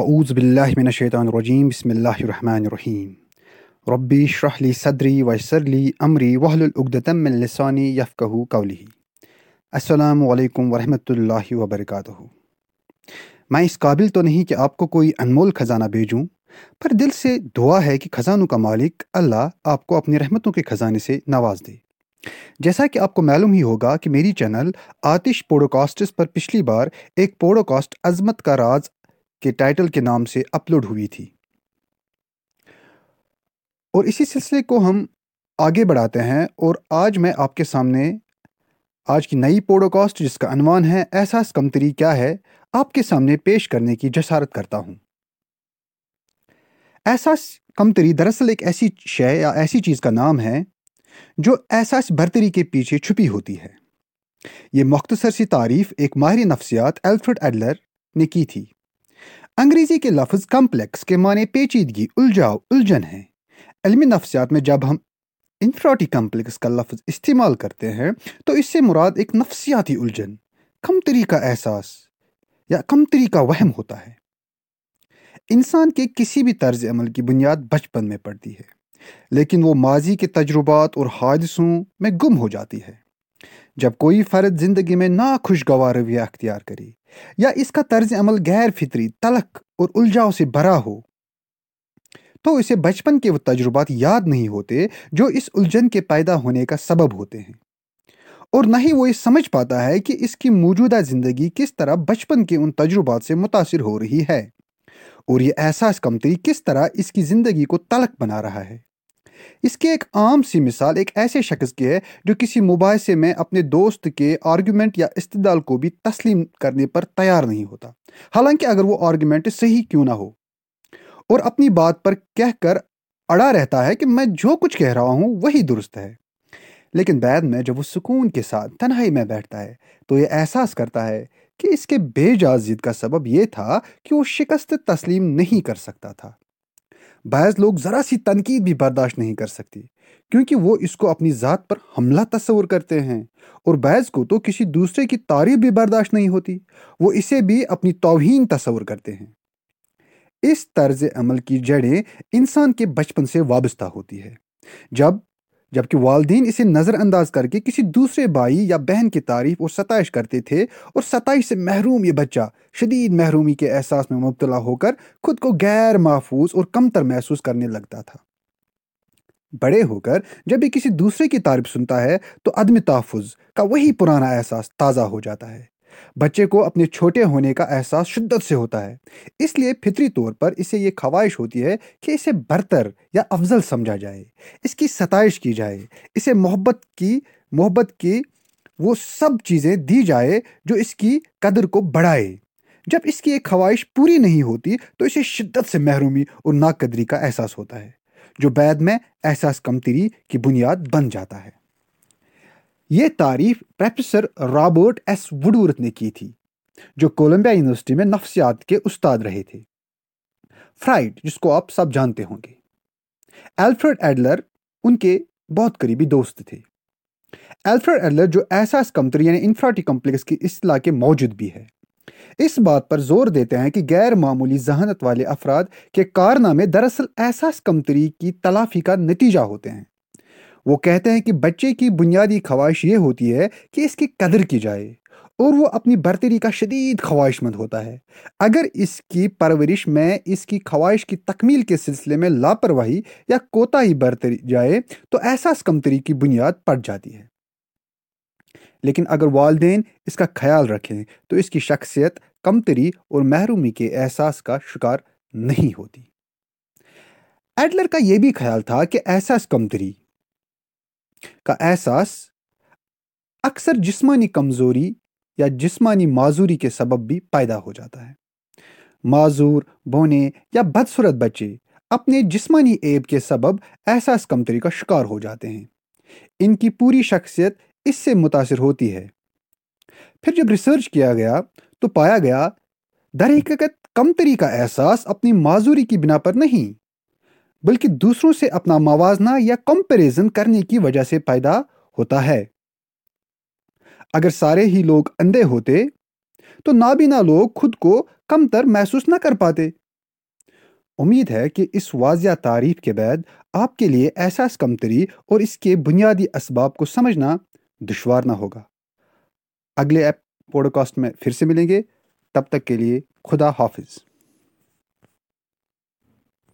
اعوذ باللہ من الشیطان الرجیم بسم اللہ الرحمن الرحیم ربی اشرح لی صدری ویسر لی امری وحل العقدۃ من لسانی یفقہوا قولی السلام علیکم ورحمۃ اللہ وبرکاتہ میں اس قابل تو نہیں کہ آپ کو کوئی انمول خزانہ بھیجوں، پر دل سے دعا ہے کہ خزانوں کا مالک اللہ آپ کو اپنی رحمتوں کے خزانے سے نواز دے۔ جیسا کہ آپ کو معلوم ہی ہوگا کہ میری چینل آتش پوڈوکاسٹس پر پچھلی بار ایک پوڈوکاسٹ عظمت کا راز کے ٹائٹل کے نام سے اپلوڈ ہوئی تھی۔ اور اسی سلسلے کو ہم آگے بڑھاتے ہیں اور آج میں آپ کے سامنے آج کی نئی پوڈوکاسٹ جس کا عنوان ہے احساس کمتری کیا ہے، آپ کے سامنے پیش کرنے کی جسارت کرتا ہوں۔ احساس کمتری دراصل ایک ایسی شے یا ایسی چیز کا نام ہے جو احساس برتری کے پیچھے چھپی ہوتی ہے۔ یہ مختصر سی تعریف ایک ماہر نفسیات الفرڈ ایڈلر نے کی تھی۔ انگریزی کے لفظ کمپلیکس کے معنی پیچیدگی الجھاؤ، الجھن ہے علمی نفسیات میں جب ہم انفراٹی کمپلیکس کا لفظ استعمال کرتے ہیں، تو اس سے مراد ایک نفسیاتی الجھن کمتری کا احساس یا کمتری کا وہم ہوتا ہے۔ انسان کے کسی بھی طرز عمل کی بنیاد بچپن میں پڑتی ہے، لیکن وہ ماضی کے تجربات اور حادثوں میں گم ہو جاتی ہے۔ جب کوئی فرد زندگی میں ناخوشگوار رویہ اختیار کرے یا اس کا طرز عمل غیر فطری تلق اور الجھاؤ سے بھرا ہو۔ تو اسے بچپن کے وہ تجربات یاد نہیں ہوتے جو اس الجھن کے پیدا ہونے کا سبب ہوتے ہیں۔ اور نہ ہی وہ یہ سمجھ پاتا ہے کہ اس کی موجودہ زندگی کس طرح بچپن کے ان تجربات سے متاثر ہو رہی ہے اور یہ احساس کمتری کس طرح اس کی زندگی کو تلق بنا رہا ہے۔ اس کی ایک عام سی مثال ایک ایسے شخص کی ہے جو کسی مباحثے میں اپنے دوست کے آرگومنٹ یا استدال کو بھی تسلیم کرنے پر تیار نہیں ہوتا۔ حالانکہ اگر وہ آرگومنٹ صحیح کیوں نہ ہو۔ اور اپنی بات پر کہہ کر اڑا رہتا ہے کہ میں جو کچھ کہہ رہا ہوں وہی درست ہے۔ لیکن بعد میں جب وہ سکون کے ساتھ تنہائی میں بیٹھتا ہے تو یہ احساس کرتا ہے کہ اس کے بے جاز ضد کا سبب یہ تھا کہ وہ شکست تسلیم نہیں کر سکتا تھا۔ بعض لوگ ذرا سی تنقید بھی برداشت نہیں کر سکتے، کیونکہ وہ اس کو اپنی ذات پر حملہ تصور کرتے ہیں اور بعض کو تو کسی دوسرے کی تعریف بھی برداشت نہیں ہوتی، وہ اسے بھی اپنی توہین تصور کرتے ہیں۔ اس طرز عمل کی جڑیں انسان کے بچپن سے وابستہ ہوتی ہے۔ جب جبکہ والدین اسے نظر انداز کر کے کسی دوسرے بھائی یا بہن کی تعریف اور ستائش کرتے تھے اور ستائش سے محروم یہ بچہ شدید محرومی کے احساس میں مبتلا ہو کر خود کو غیر محفوظ اور کمتر محسوس کرنے لگتا تھا۔ بڑے ہو کر جب بھی کسی دوسرے کی تعریف سنتا ہے تو عدم تحفظ کا وہی پرانا احساس تازہ ہو جاتا ہے۔ بچے کو اپنے چھوٹے ہونے کا احساس شدت سے ہوتا ہے۔ اس لیے فطری طور پر اسے یہ خواہش ہوتی ہے کہ اسے برتر یا افضل سمجھا جائے۔ اس کی ستائش کی جائے۔ اسے محبت کی محبت کی وہ سب چیزیں دی جائے جو اس کی قدر کو بڑھائے۔ جب اس کی ایک خواہش پوری نہیں ہوتی تو اسے شدت سے محرومی اور ناقدری کا احساس ہوتا ہے، جو بعد میں احساس کمتری کی بنیاد بن جاتا ہے۔ یہ تعریف پروفیسر رابرٹ ایس وڈورت نے کی تھی، جو کولمبیا یونیورسٹی میں نفسیات کے استاد رہے تھے۔ فرائڈ جس کو آپ سب جانتے ہوں گے۔ الفرڈ ایڈلر ان کے بہت قریبی دوست تھے۔ الفرڈ ایڈلر جو احساس کمتری یعنی انفراٹی کمپلیکس کی اصطلاح کے موجود بھی ہے۔ اس بات پر زور دیتے ہیں کہ غیر معمولی ذہانت والے افراد کے کارنامے دراصل احساس کمتری کی تلافی کا نتیجہ ہوتے ہیں۔ وہ کہتے ہیں کہ بچے کی بنیادی خواہش یہ ہوتی ہے کہ اس کی قدر کی جائے اور وہ اپنی برتری کا شدید خواہش مند ہوتا ہے۔ اگر اس کی پرورش میں اس کی خواہش کی تکمیل کے سلسلے میں لاپرواہی یا کوتا ہی برتری جائے تو احساس کمتری کی بنیاد پڑ جاتی ہے۔ لیکن اگر والدین اس کا خیال رکھیں تو اس کی شخصیت کمتری اور محرومی کے احساس کا شکار نہیں ہوتی۔ ایڈلر کا یہ بھی خیال تھا کہ احساس کمتری کا احساس اکثر جسمانی کمزوری یا جسمانی معذوری کے سبب بھی پیدا ہو جاتا ہے۔ معذور بونے یا بدصورت بچے اپنے جسمانی عیب کے سبب احساس کمتری کا شکار ہو جاتے ہیں۔ ان کی پوری شخصیت اس سے متاثر ہوتی ہے۔ پھر جب ریسرچ کیا گیا تو پایا گیا، در حقیقت کمتری کا احساس اپنی معذوری کی بنا پر نہیں بلکہ دوسروں سے اپنا موازنہ یا کمپیریزن کرنے کی وجہ سے پیدا ہوتا ہے۔ اگر سارے ہی لوگ اندھے ہوتے، تو نابینا لوگ خود کو کم تر محسوس نہ کر پاتے۔ امید ہے کہ اس واضح تعریف کے بعد آپ کے لیے احساس کمتری اور اس کے بنیادی اسباب کو سمجھنا دشوار نہ ہوگا۔ اگلے ایپ پوڈ کاسٹ میں پھر سے ملیں گے۔ تب تک کے لیے خدا حافظ۔